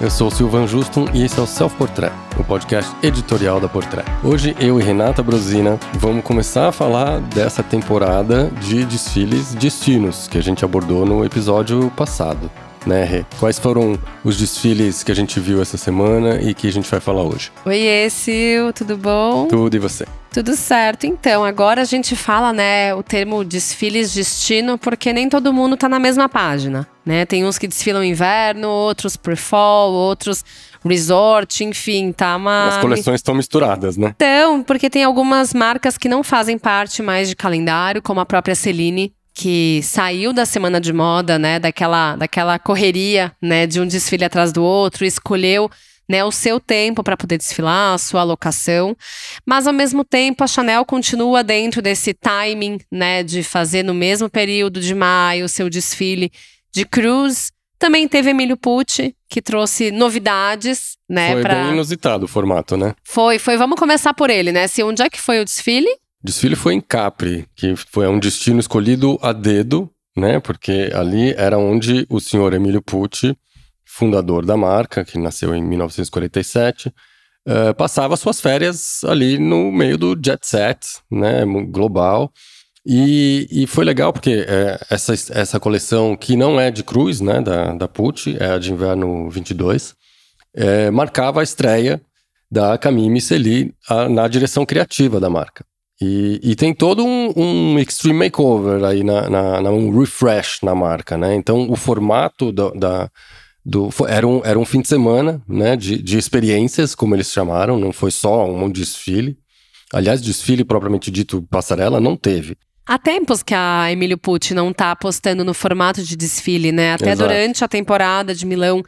Eu sou o Silvan Justum e esse é o Self Portrait, o podcast editorial da Portrait. Hoje eu e Renata Brosina vamos começar a falar dessa temporada de desfiles destinos que a gente abordou no episódio passado. Né, Rê? Quais foram os desfiles que a gente viu essa semana e que a gente vai falar hoje? Oi, Sil, tudo bom? Tudo e você? Tudo certo. Então, agora a gente fala, né, o termo desfiles destino, porque nem todo mundo tá na mesma página, né? Tem uns que desfilam inverno, outros pre-fall, outros resort, enfim, tá uma. As coleções estão misturadas, né? Então, porque tem algumas marcas que não fazem parte mais de calendário, como a própria Celine, que saiu da semana de moda, né, daquela, daquela correria, né, de um desfile atrás do outro, escolheu né, o seu tempo para poder desfilar, a sua alocação. Mas ao mesmo tempo, a Chanel continua dentro desse timing, né, de fazer no mesmo período de maio o seu desfile de cruise. Também teve Emílio Pucci, que trouxe novidades, né, Foi pra... bem inusitado o formato, né? Foi, foi. Vamos começar por ele, né? Se onde é que foi o desfile? O desfile foi em Capri, que foi um destino escolhido a dedo, né? Porque ali era onde o senhor Emílio Pucci fundador da marca, que nasceu em 1947, uh, eh, passava suas férias ali no meio do jet set, né, global. E, e foi legal porque é, essa, essa coleção, que não é de cruz, né, da, da Pucci, é a de inverno 22, é, marcava a estreia da Camille Miceli na direção criativa da marca. E, e tem todo um, um, extreme makeover aí, na, na, na, um refresh na marca, né? Então, o formato da, da do, era, um, era um fim de semana né, de, de experiências, como eles chamaram, não foi só um desfile. Aliás, desfile propriamente dito, passarela, não teve. Há tempos que a Emílio Pucci não está apostando no formato de desfile, né? Até Exato. durante a temporada de Milão,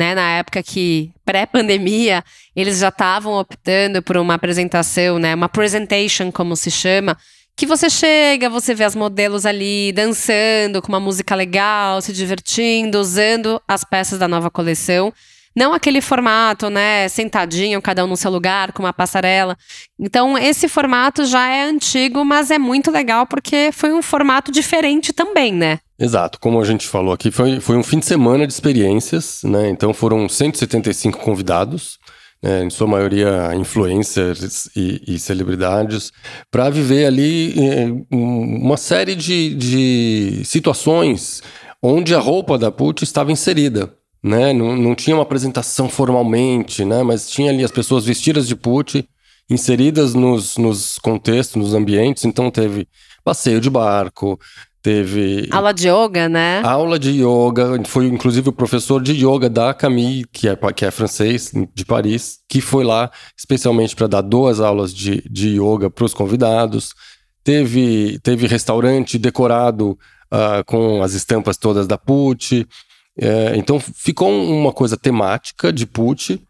né? Na época que, pré-pandemia, eles já estavam optando por uma apresentação, né? Uma presentation, como se chama, que você chega, você vê as modelos ali dançando com uma música legal, se divertindo, usando as peças da nova coleção. Não aquele formato, né, sentadinho, cada um no seu lugar, com uma passarela. Então, esse formato já é antigo, mas é muito legal porque foi um formato diferente também, né? Exato, como a gente falou aqui, foi, foi um fim de semana de experiências, né? Então foram 175 convidados é, em sua maioria influencers e, e celebridades, para viver ali é, uma série de, de situações onde a roupa da Put estava inserida. Né? Não, não tinha uma apresentação formalmente, né? mas tinha ali as pessoas vestidas de Put, inseridas nos, nos contextos, nos ambientes. Então teve passeio de barco, Teve. Aula de yoga, né? Aula de yoga. Foi inclusive o professor de yoga da Camille, que é, que é francês, de Paris, que foi lá especialmente para dar duas aulas de, de yoga para os convidados. Teve, teve restaurante decorado uh, com as estampas todas da Pucci. É, então ficou uma coisa temática de Pucci,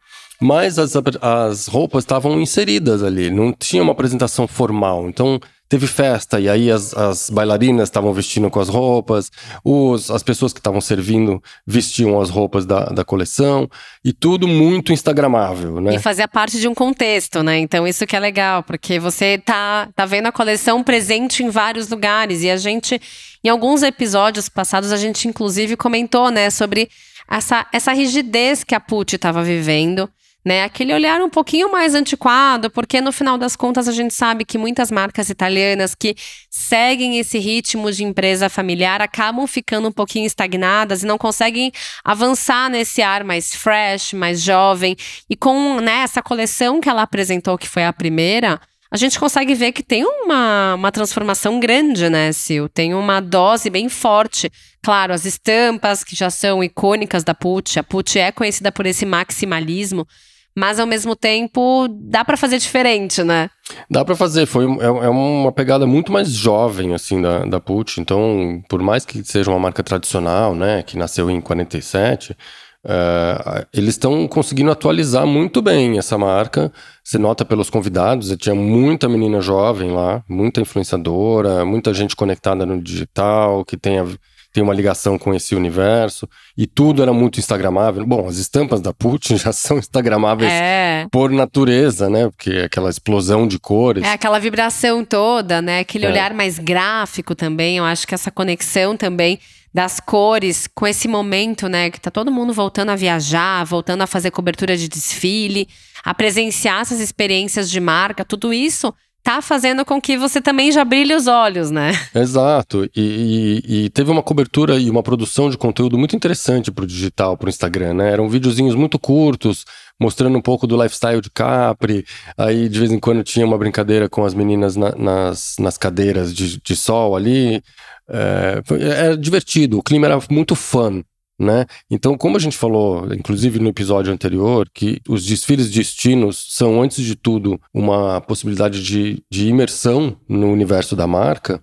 mas as, as roupas estavam inseridas ali, não tinha uma apresentação formal. Então teve festa, e aí as, as bailarinas estavam vestindo com as roupas, os, as pessoas que estavam servindo vestiam as roupas da, da coleção, e tudo muito instagramável, né? E fazia parte de um contexto, né? Então isso que é legal, porque você tá, tá vendo a coleção presente em vários lugares, e a gente, em alguns episódios passados, a gente inclusive comentou, né, sobre essa, essa rigidez que a Pucci estava vivendo, né? Aquele olhar um pouquinho mais antiquado, porque no final das contas a gente sabe que muitas marcas italianas que seguem esse ritmo de empresa familiar acabam ficando um pouquinho estagnadas e não conseguem avançar nesse ar mais fresh, mais jovem. E com né, essa coleção que ela apresentou, que foi a primeira, a gente consegue ver que tem uma, uma transformação grande, né, Sil? Tem uma dose bem forte. Claro, as estampas que já são icônicas da Pucci, a Pucci é conhecida por esse maximalismo, mas ao mesmo tempo dá para fazer diferente, né? Dá para fazer, foi é, é, uma pegada muito mais jovem assim da da Pucci, então por mais que seja uma marca tradicional, né, que nasceu em 47, uh, eh, eles estão conseguindo atualizar muito bem essa marca. Você nota pelos convidados, tinha muita menina jovem lá, muita influenciadora, muita gente conectada no digital, que tenha tem uma ligação com esse universo. E tudo era muito instagramável. Bom, as estampas da Putin já são instagramáveis É. por natureza, né? Porque é aquela explosão de cores. É aquela vibração toda, né? Aquele É. olhar mais gráfico também. Eu acho que essa conexão também das cores com esse momento, né? Que tá todo mundo voltando a viajar, voltando a fazer cobertura de desfile, a presenciar essas experiências de marca, tudo isso tá fazendo com que você também já brilhe os olhos, né? Exato. E, e- e teve uma cobertura e uma produção de conteúdo muito interessante pro digital, pro Instagram, né? Eram videozinhos muito curtos, mostrando um pouco do lifestyle de Capri. Aí, de vez em quando, tinha uma brincadeira com as meninas na- nas, nas cadeiras de, de sol ali. É, foi- era divertido, o clima era muito fun. Né? Então, como a gente falou, inclusive no episódio anterior, que os desfiles destinos são, antes de tudo, uma possibilidade de, de imersão no universo da marca,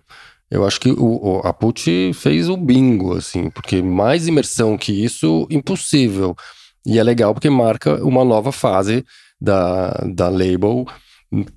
eu acho que o, a Pucci fez o bingo, assim, porque mais imersão que isso, impossível. E é legal porque marca uma nova fase da, da label,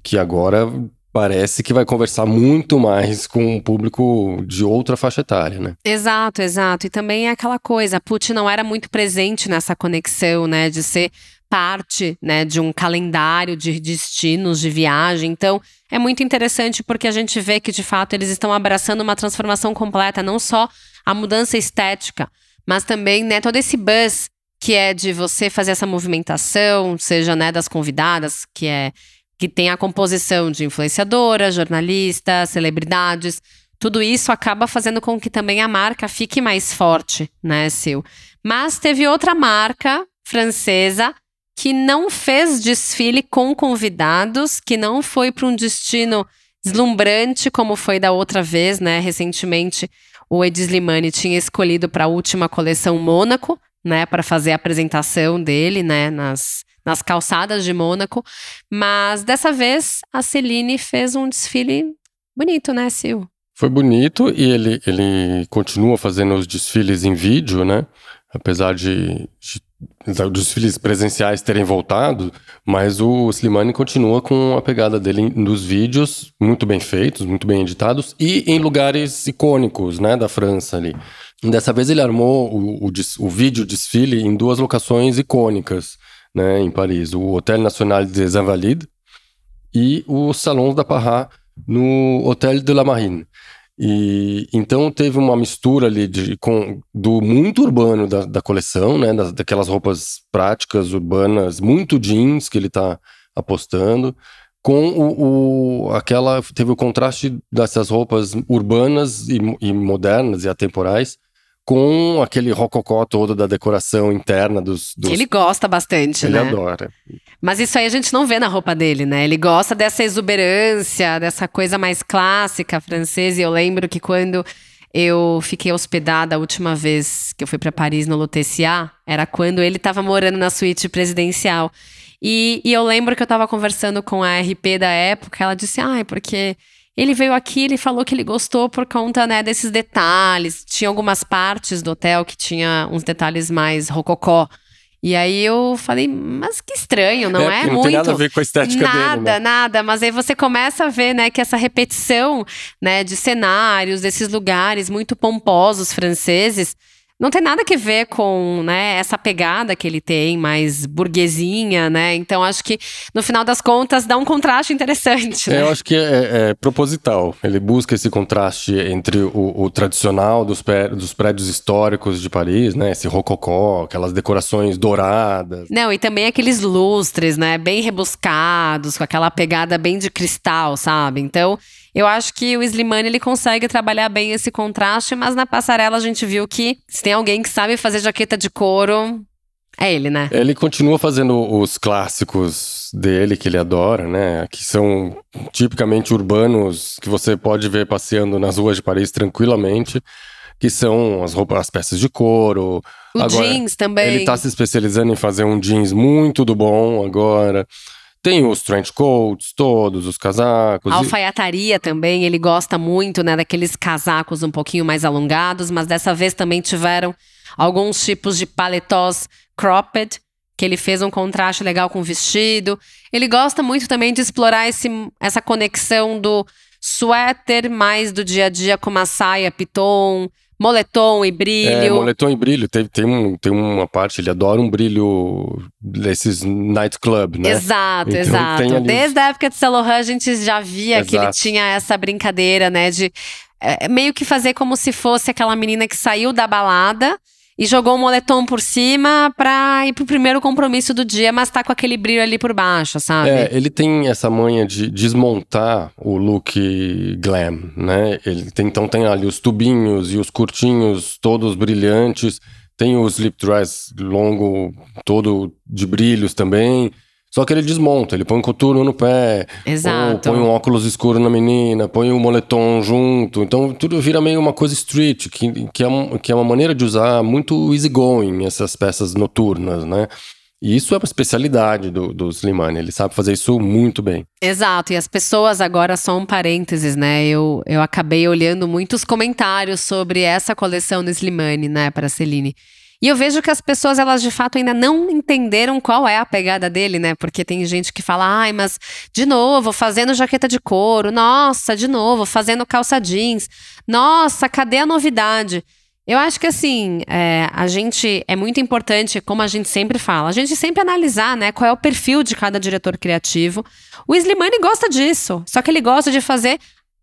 que agora parece que vai conversar muito mais com o público de outra faixa etária, né? Exato, exato. E também é aquela coisa, a Putin não era muito presente nessa conexão, né, de ser parte, né, de um calendário de destinos de viagem. Então, é muito interessante porque a gente vê que de fato eles estão abraçando uma transformação completa, não só a mudança estética, mas também, né, todo esse buzz que é de você fazer essa movimentação, seja, né, das convidadas, que é que tem a composição de influenciadoras, jornalistas, celebridades, tudo isso acaba fazendo com que também a marca fique mais forte, né, Sil? Mas teve outra marca francesa que não fez desfile com convidados, que não foi para um destino deslumbrante como foi da outra vez, né? Recentemente, o Ed Slimani tinha escolhido para a última coleção Mônaco, né, para fazer a apresentação dele, né, nas, nas calçadas de Mônaco. Mas dessa vez a Celine fez um desfile bonito, né, Sil? Foi bonito e ele, ele continua fazendo os desfiles em vídeo, né? Apesar de, de dos desfiles presenciais terem voltado, mas o Slimani continua com a pegada dele nos vídeos, muito bem feitos, muito bem editados, e em lugares icônicos, né, da França ali. Dessa vez ele armou o, o, o vídeo desfile em duas locações icônicas, né, em Paris. O Hotel National des Invalides e o Salon da Parra no Hotel de la Marine. E então teve uma mistura ali de, com, do muito urbano da, da coleção, né? das- daquelas roupas práticas, urbanas, muito jeans que ele tá apostando, com o, o- aquela. Teve o contraste dessas roupas urbanas e, e modernas e atemporais com aquele rococó todo da decoração interna dos. dos Ele gosta bastante, ele né? adora. Mas isso aí a gente não vê na roupa dele, né? Ele gosta dessa exuberância, dessa coisa mais clássica francesa. E eu lembro que quando eu fiquei hospedada a última vez que eu fui para Paris no Lutetia, era quando ele estava morando na suíte presidencial. E, e eu lembro que eu estava conversando com a RP da época, ela disse: ai, porque ele veio aqui, ele falou que ele gostou por conta né, desses detalhes. Tinha algumas partes do hotel que tinha uns detalhes mais rococó. E aí eu falei, mas que estranho, não é, porque não muito. tem nada a ver com a estética nada, dele, né? nada. Mas aí você começa a ver, né, que essa repetição, né, de cenários, desses lugares muito pomposos franceses, não tem nada que ver com, né, essa pegada que ele tem, mais burguesinha, né? Então acho que no final das contas dá um contraste interessante, É, né? eu acho que é, é proposital. Ele busca esse contraste entre o, o tradicional dos, pé- dos prédios históricos de Paris, né? Esse rococó, aquelas decorações douradas. Não, e também aqueles lustres, né, bem rebuscados, com aquela pegada bem de cristal, sabe? Então, eu acho que o Slimane ele consegue trabalhar bem esse contraste, mas na passarela a gente viu que se tem alguém que sabe fazer jaqueta de couro, é ele, né? Ele continua fazendo os clássicos dele, que ele adora, né? Que são tipicamente urbanos, que você pode ver passeando nas ruas de Paris tranquilamente. Que são as roupas, as peças de couro. O Agora, jeans também. Ele tá se especializando em fazer um jeans muito do bom agora. Tem os trench coats todos, os casacos. A e- alfaiataria também, ele gosta muito, né, daqueles casacos um pouquinho mais alongados, mas dessa vez também tiveram alguns tipos de paletós cropped, que ele fez um contraste legal com o vestido. Ele gosta muito também de explorar esse, essa conexão do suéter mais do dia a dia com uma saia piton, moletom e brilho. É, moletom e brilho. Tem, tem, um, tem uma parte, ele adora um brilho desses nightclub, né? Exato, Então, exato. ali- Desde a época de Laurent, a gente já via que ele Exato. tinha essa brincadeira, né? De é, meio que fazer como se fosse aquela menina que saiu da balada e jogou um moletom por cima pra ir pro primeiro compromisso do dia, mas tá com aquele brilho ali por baixo, sabe? É, ele tem essa manha de desmontar o look glam, né? Ele tem, então tem ali os tubinhos e os curtinhos todos brilhantes, tem o slip dress longo todo de brilhos também. Só que ele desmonta, ele põe um coturno no pé, põe um óculos escuro na menina, põe o moletom junto. Então tudo vira meio uma coisa street, que, que, é, um- que é uma maneira de usar muito easygoing essas peças noturnas, né? E isso é uma especialidade do, do Slimane, ele sabe fazer isso muito bem. Exato, e as pessoas agora, só um parênteses, né? Eu, eu acabei olhando muitos comentários sobre essa coleção do Slimane, né, para Celine. E eu vejo que as pessoas, elas de fato ainda não entenderam qual é a pegada dele, né? Porque tem gente que fala, ai, mas de novo, fazendo jaqueta de couro, nossa, de novo, fazendo calça jeans, nossa, cadê a novidade? Eu acho que assim, é, a gente é muito importante, como a gente sempre fala, a gente sempre analisar, né, qual é o perfil de cada diretor criativo. O Slimane gosta disso, só que ele gosta de fazer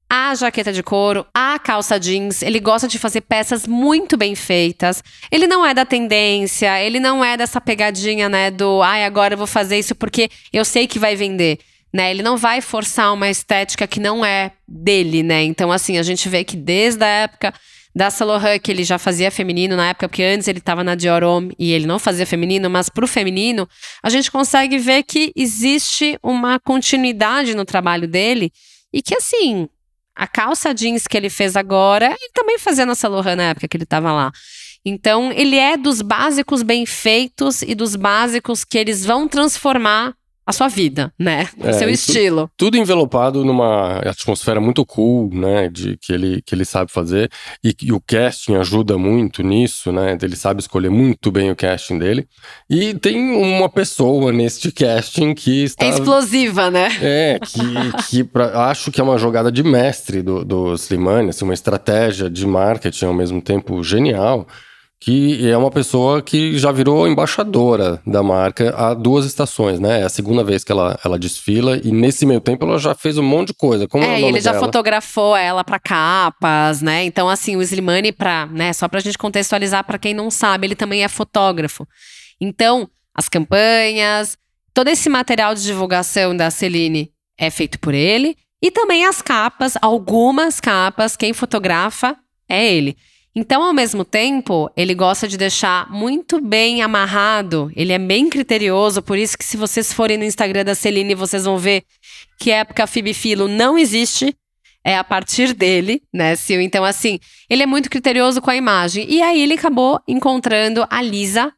a jaqueta de couro, a calça jeans, ele gosta de fazer peças muito bem feitas. Ele não é da tendência, ele não é dessa pegadinha, né, do, ai, agora eu vou fazer isso porque eu sei que vai vender. Né, ele não vai forçar uma estética que não é dele, né? Então, assim, a gente vê que desde a época da Laurent, que ele já fazia feminino na época, porque antes ele estava na Dior Homme e ele não fazia feminino, mas pro feminino, a gente consegue ver que existe uma continuidade no trabalho dele e que, assim, a calça jeans que ele fez agora, ele também fazia na Laurent na época que ele estava lá. Então, ele é dos básicos bem feitos e dos básicos que eles vão transformar a sua vida, né? O É, seu estilo. Tudo envelopado numa atmosfera muito cool, né? De que ele, que ele sabe fazer. E, que o casting ajuda muito nisso, né? Ele sabe escolher muito bem o casting dele. E tem uma pessoa neste casting que está. É explosiva, né? É, que, que pra- acho que é uma jogada de mestre do, do Slimane, assim, uma estratégia de marketing ao mesmo tempo genial, que é uma pessoa que já virou embaixadora da marca há duas estações, né? É a segunda vez que ela, ela desfila e nesse meio tempo ela já fez um monte de coisa. Como é, É, o nome ele já dela? fotografou ela pra capas, né? Então, assim, o Slimane, pra, né, só pra gente contextualizar pra quem não sabe, ele também é fotógrafo. Então, as campanhas, todo esse material de divulgação da Celine é feito por ele. E também as capas, algumas capas, quem fotografa é ele. Então, ao mesmo tempo, ele gosta de deixar muito bem amarrado, ele é bem criterioso, por isso que se vocês forem no Instagram da Celine, vocês vão ver que época Phoebe Philo não existe, é a partir dele, né, Sil? Então, assim, ele é muito criterioso com a imagem. E aí ele acabou encontrando a Lisa,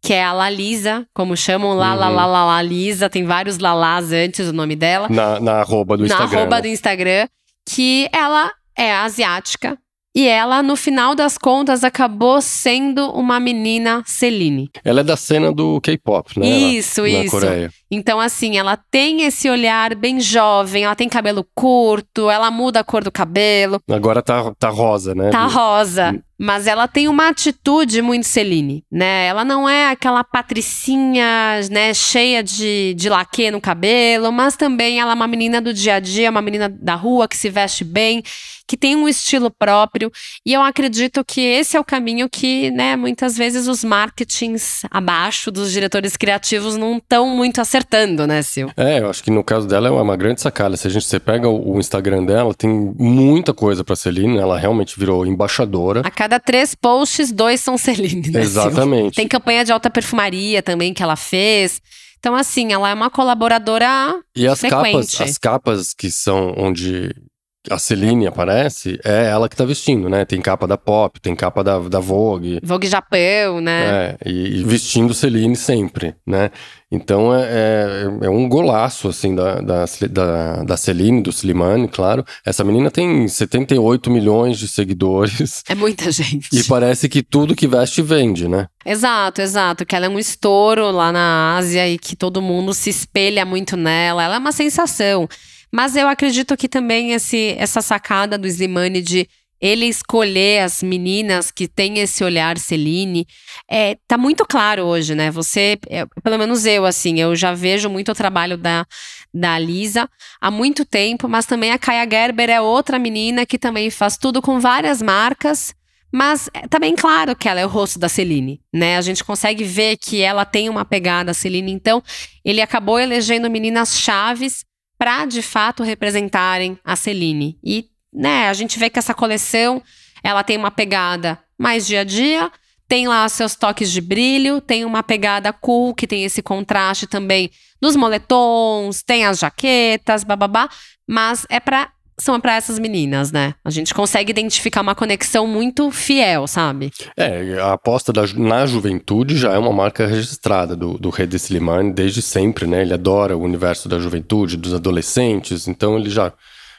que é a Lalisa, como chamam, lá, Uhum. lá, lá, lá, Lisa, tem vários Lalás antes o nome dela Na, na arroba do na Instagram. arroba né? do Instagram, que ela é asiática. E ela, no final das contas, acabou sendo uma menina Celine. Ela é da cena do K-pop, né? Isso, na isso. Coreia. Então, assim, ela tem esse olhar bem jovem, ela tem cabelo curto, ela muda a cor do cabelo, Agora tá, tá rosa, né? tá rosa. Mas ela tem uma atitude muito Celine, né? Ela não é aquela patricinha, né, cheia de, de laque no cabelo, mas também ela é uma menina do dia a dia, uma menina da rua que se veste bem, que tem um estilo próprio. E eu acredito que esse é o caminho que, né, muitas vezes os marketings abaixo dos diretores criativos não estão muito acertando, né, Sil? É, eu acho que no caso dela é uma grande sacada. Se a gente você pega o, Instagram dela, tem muita coisa pra Celine, ela realmente virou embaixadora. A cada três posts, dois são Celine, né? Exatamente. Tem campanha de alta perfumaria também que ela fez. Então, assim, ela é uma colaboradora. E as capas, frequente. as capas que são onde a Celine aparece, é ela que tá vestindo, né? Tem capa da Pop, tem capa da, da Vogue. Vogue Japão, né? É, e, e vestindo Celine sempre, né? Então é, é, é um golaço, assim, da, da, da, da Celine, do Slimane, claro. Essa menina tem 78 milhões de seguidores. É, muita gente. E parece que tudo que veste vende, né? Exato, exato. Que ela é um estouro lá na Ásia e que todo mundo se espelha muito nela. Ela é uma sensação. Mas eu acredito que também esse, essa sacada do Slimane de ele escolher as meninas que têm esse olhar Celine, é, tá muito claro hoje, né? Você, é, pelo menos eu, assim, eu já vejo muito o trabalho da, da Lisa há muito tempo, mas também a Kaya Gerber é outra menina que também faz tudo com várias marcas. Mas é, tá bem claro que ela é o rosto da Celine, né? A gente consegue ver que ela tem uma pegada Celine. Então, ele acabou elegendo meninas chaves para de fato representarem a Celine. E né, a gente vê que essa coleção, ela tem uma pegada mais dia a dia, tem lá seus toques de brilho, tem uma pegada cool, que tem esse contraste também dos moletons, tem as jaquetas, bababá, mas é para são para essas meninas, né? A gente consegue identificar uma conexão muito fiel, sabe? É, a aposta da, na juventude já é uma marca registrada do, do Rede Slimane desde sempre, né? Ele adora o universo da juventude, dos adolescentes, então ele já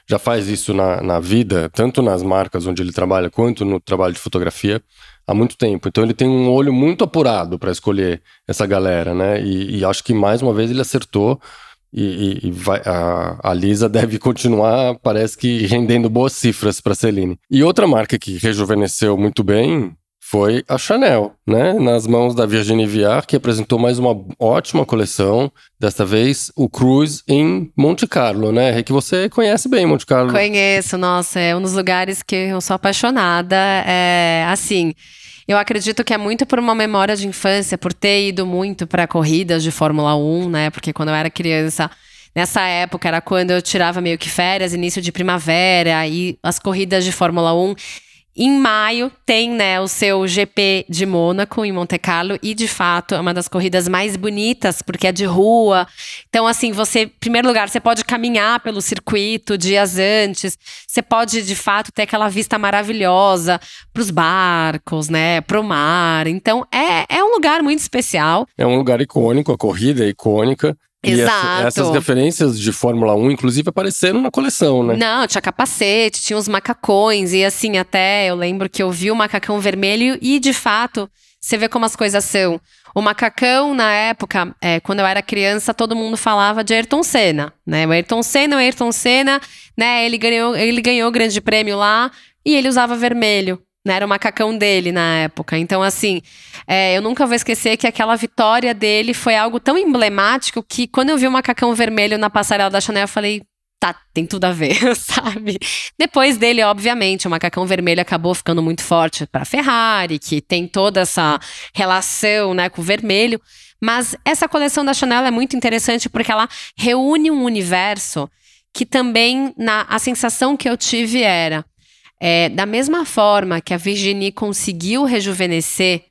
já faz isso na, na vida, tanto nas marcas onde ele trabalha, quanto no trabalho de fotografia, há muito tempo. Então ele tem um olho muito apurado para escolher essa galera, né? E, e, acho que mais uma vez ele acertou. E, e, vai, a, a, Lisa deve continuar, parece que rendendo boas cifras para Celine. E outra marca que rejuvenesceu muito bem foi a Chanel, né? Nas mãos da Virginie Viard, que apresentou mais uma ótima coleção. Desta vez, o Cruise em Monte Carlo, né? Que você conhece bem Monte Carlo. Conheço, nossa, é um dos lugares que eu sou apaixonada. É, assim, eu acredito que é muito por uma memória de infância, por ter ido muito para corridas de Fórmula 1, né? Porque quando eu era criança, nessa época era quando eu tirava meio que férias, início de primavera, e as corridas de Fórmula 1 em maio tem, né, o seu GP de Mônaco em Monte Carlo e de fato é uma das corridas mais bonitas porque é de rua. Então assim, você, em primeiro lugar, você pode caminhar pelo circuito dias antes. Você pode de fato ter aquela vista maravilhosa para os barcos, né, para o mar. Então é, é um lugar muito especial. É um lugar icônico, a corrida é icônica. Exato. E essas referências de Fórmula 1, inclusive, apareceram na coleção, né? Não, tinha capacete, tinha os macacões, e assim, até eu lembro que eu vi o macacão vermelho e, de fato, você vê como as coisas são. O macacão, na época, é, quando eu era criança, todo mundo falava de Ayrton Senna, né? O Ayrton Senna, o Ayrton Senna, né? Ele ganhou, ele ganhou o grande prêmio lá e ele usava vermelho. Né, era o macacão dele na época. Então, assim, é, eu nunca vou esquecer que aquela vitória dele foi algo tão emblemático que quando eu vi o macacão vermelho na passarela da Chanel, eu falei, tá, tem tudo a ver, sabe? Depois dele, obviamente, o macacão vermelho acabou ficando muito forte para Ferrari, que tem toda essa relação, né, com o vermelho. Mas essa coleção da Chanel é muito interessante porque ela reúne um universo que também na a sensação que eu tive era é, da mesma forma que a Virginie conseguiu rejuvenescer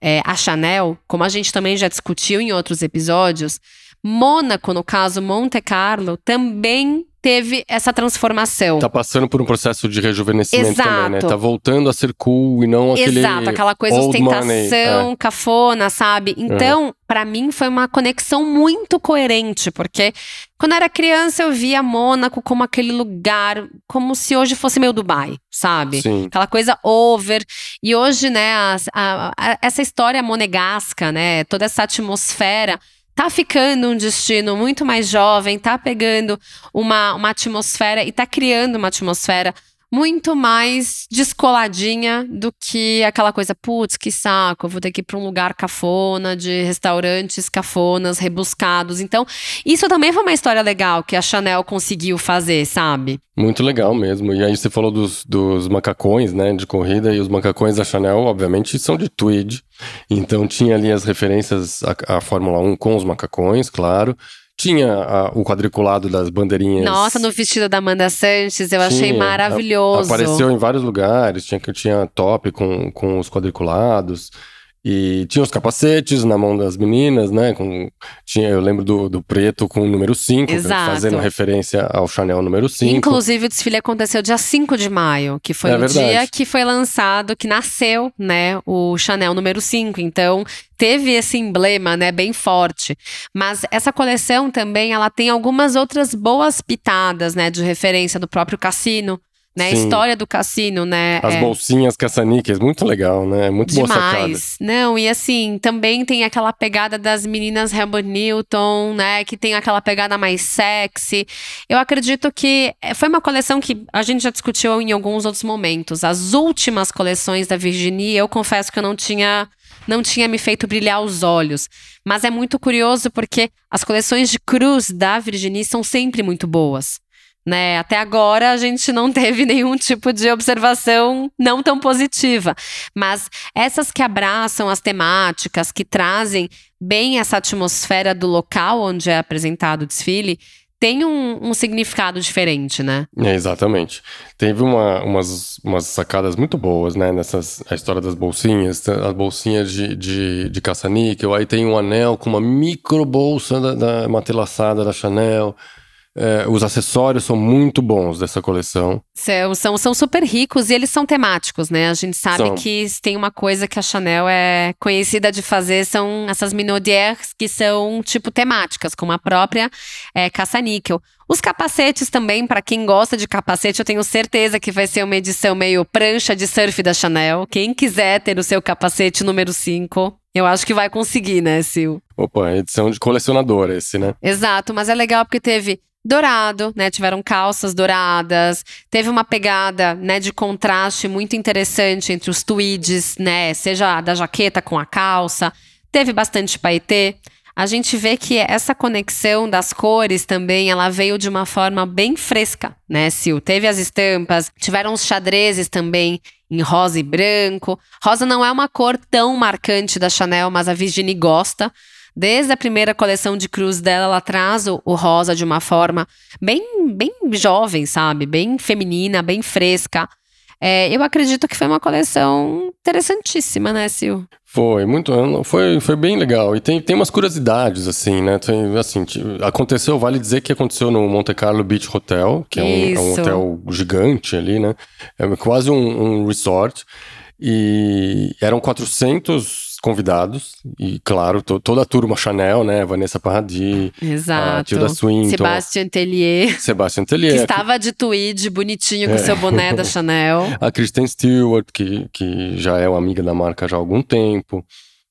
é, a Chanel, como a gente também já discutiu em outros episódios, Mônaco, no caso Monte Carlo, também teve essa transformação. Tá passando por um processo de rejuvenescimento Exato. também, né? Tá voltando a ser cool e não aquele Exato, aquela coisa ostentação, é. cafona, sabe? Então, é. para mim foi uma conexão muito coerente, porque quando eu era criança eu via Mônaco como aquele lugar, como se hoje fosse meu Dubai, sabe? Sim. Aquela coisa over. E hoje, né, a, a, a, essa história monegasca, né, toda essa atmosfera tá ficando um destino muito mais jovem, tá pegando uma, uma atmosfera e tá criando uma atmosfera muito mais descoladinha do que aquela coisa, putz, que saco, eu vou ter que ir para um lugar cafona, de restaurantes cafonas, rebuscados. Então, isso também foi uma história legal que a Chanel conseguiu fazer, sabe? Muito legal mesmo. E aí você falou dos, dos macacões, né, de corrida, e os macacões da Chanel, obviamente, são de tweed. Então tinha ali as referências à, à Fórmula 1 com os macacões, claro. Tinha a, o quadriculado das bandeirinhas. Nossa, no vestido da Amanda Sanches, eu tinha, achei maravilhoso. A, apareceu em vários lugares, tinha que tinha top com, com os quadriculados. E tinha os capacetes na mão das meninas, né? Com, tinha, eu lembro do, do preto com o número 5, fazendo referência ao Chanel número 5. Inclusive, o desfile aconteceu dia 5 de maio, que foi é o verdade. dia que foi lançado, que nasceu, né, o Chanel número 5. Então, teve esse emblema, né, bem forte. Mas essa coleção também, ela tem algumas outras boas pitadas, né, de referência do próprio Cassino, né? A história do cassino, né? As é... bolsinhas caça-níqueis, muito legal, né? é... muito Demais. boa sacada. Não, e assim, também tem aquela pegada das meninas Helmut Newton, né? Que tem aquela pegada mais sexy. Eu acredito que é, foi uma coleção que a gente já discutiu em alguns outros momentos. As últimas coleções da Virginie, eu confesso que eu não tinha não tinha me feito brilhar os olhos. Mas é muito curioso porque as coleções de cruz da Virginie são sempre muito boas. Né? Até agora a gente não teve nenhum tipo de observação não tão positiva. Mas essas que abraçam as temáticas, que trazem bem essa atmosfera do local onde é apresentado o desfile, tem um, um, significado diferente, né? É, exatamente. Teve uma, umas, umas sacadas muito boas, né? Nessas, a história das bolsinhas, as bolsinhas de, de, de caça-níquel, aí tem um anel com uma micro bolsa da, da matelaçada da Chanel. É, os acessórios são muito bons dessa coleção. São, são, são super ricos e eles são temáticos, né? A gente sabe são. que tem uma coisa que a Chanel é conhecida de fazer, são essas minaudières que são tipo temáticas, como a própria é, caça-níquel. Os capacetes também, para quem gosta de capacete, eu tenho certeza que vai ser uma edição meio prancha de surf da Chanel. Quem quiser ter o seu capacete número 5, eu acho que vai conseguir, né, Sil? Opa, edição de colecionador esse, né? Exato, mas é legal porque teve dourado, né? Tiveram calças douradas. Teve uma pegada, né, de contraste muito interessante entre os tweeds, né? Seja da jaqueta com a calça. Teve bastante paetê. A gente vê que essa conexão das cores também, ela veio de uma forma bem fresca, né, Sil? Teve as estampas, tiveram os xadrezes também em rosa e branco. Rosa não é uma cor tão marcante da Chanel, mas a Virginie gosta. Desde a primeira coleção de cruz dela, ela traz o, o, rosa de uma forma bem, bem jovem, sabe? Bem feminina, bem fresca. É, eu acredito que foi uma coleção interessantíssima, né, Sil? Foi, muito, foi, foi bem legal. E tem, tem umas curiosidades, assim, né? Tem, assim, aconteceu, vale dizer que aconteceu no Monte Carlo Beach Hotel, que é um, é um hotel gigante ali, né? É quase um, um resort. E eram 400 convidados, e claro, to, toda a turma Chanel, né? Vanessa Paradis, Exato. a Tilda Swinton. Sebastian Tellier. Sebastian Tellier. Que estava de tweed, bonitinho, com é. seu boné da Chanel. A Kristen Stewart, que, que já é uma amiga da marca já há algum tempo.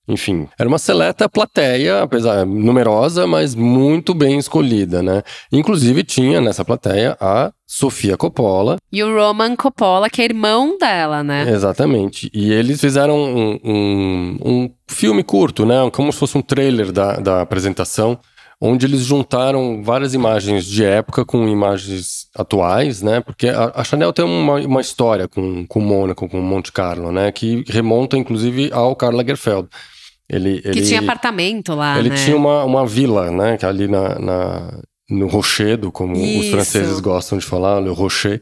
Enfim, era uma seleta plateia, apesar numerosa, mas muito bem escolhida, né? Inclusive tinha nessa plateia a Sofia Coppola. E o Roman Coppola, que é irmão dela, né? Exatamente. E eles fizeram um, um, um filme curto, né? Como se fosse um trailer da, da apresentação, onde eles juntaram várias imagens de época com imagens atuais, né? Porque a, a Chanel tem uma, uma história com, com Mônaco, com Monte Carlo, né? Que remonta, inclusive, ao Karl Lagerfeld. Ele, que tinha apartamento lá, Ele né? tinha uma, uma vila, né? Que é ali na, na no Rochedo, como Isso. os franceses gostam de falar, Le Rocher.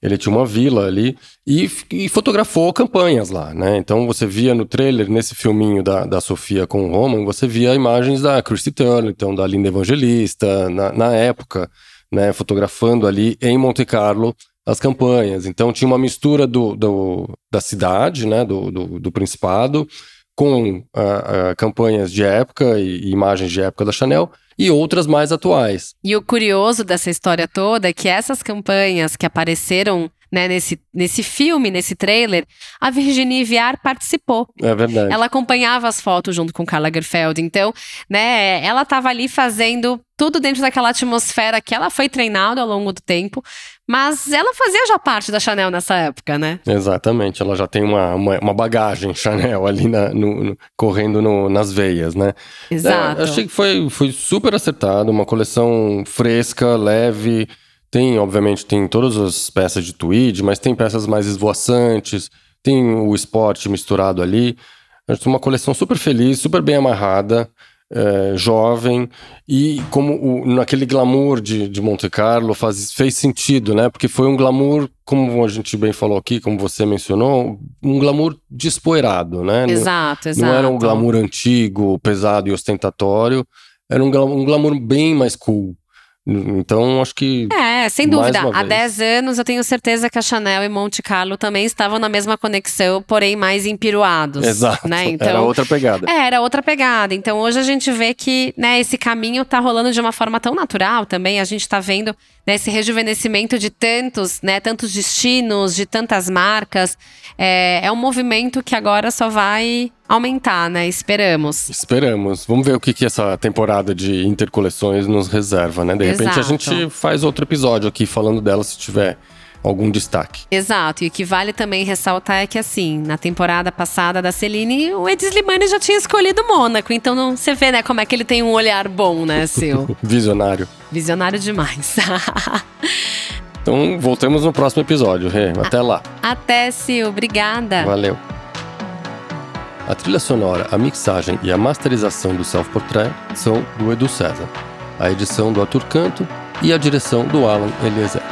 Ele tinha uma vila ali e, e, fotografou campanhas lá, né? Então você via no trailer, nesse filminho da, da Sofia com o Roman, você via imagens da Christy Turner, então da Linda Evangelista, na, na época, né? Fotografando ali em Monte Carlo as campanhas. Então tinha uma mistura do, do da cidade, né? Do, do, do Principado, com uh, uh, campanhas de época e, e imagens de época da Chanel e outras mais atuais. E o curioso dessa história toda é que essas campanhas que apareceram né, nesse, nesse filme, nesse trailer, a Virginie Viard participou. É verdade. Ela acompanhava as fotos junto com Karl Lagerfeld. Então, né, ela estava ali fazendo tudo dentro daquela atmosfera que ela foi treinada ao longo do tempo, mas ela fazia já parte da Chanel nessa época, né? Exatamente, ela já tem uma, uma, uma bagagem Chanel ali na, no, no, correndo no, nas veias, né? Exato. É, achei que foi, foi super acertado, uma coleção fresca, leve, tem, obviamente, tem todas as peças de tweed, mas tem peças mais esvoaçantes, tem o esporte misturado ali. Uma coleção super feliz, super bem amarrada, é, jovem, e como o, naquele glamour de, de Monte Carlo faz, fez sentido, né? Porque foi um glamour, como a gente bem falou aqui, como você mencionou, um glamour despoeirado, né? Exato, exato. Não era um glamour antigo, pesado e ostentatório, era um glamour, um glamour bem mais cool. Então, acho que. É, sem dúvida. Há 10 anos eu tenho certeza que a Chanel e Monte Carlo também estavam na mesma conexão, porém mais empiruados. Exato. Né? Então, era outra pegada. É, era outra pegada. Então, hoje a gente vê que né, esse caminho tá rolando de uma forma tão natural também. A gente tá vendo né, esse rejuvenescimento de tantos, né, tantos destinos, de tantas marcas, é, é um movimento que agora só vai aumentar, né? Esperamos. Esperamos. Vamos ver o que, que essa temporada de intercoleções nos reserva, né? De repente Exato. a gente faz outro episódio aqui falando dela se tiver algum destaque. Exato, e o que vale também ressaltar é que, assim, na temporada passada da Celine, o Ed Slimane já tinha escolhido Mônaco. Então não, você vê, né, como é que ele tem um olhar bom, né, seu? Visionário. Visionário demais. Então voltamos no próximo episódio, Rê. Até lá. Até, Sil. Obrigada. Valeu. A trilha sonora, a mixagem e a masterização do Self Portrait são do Edu César. A edição do Arthur Canto e a direção do Alan Eliezer.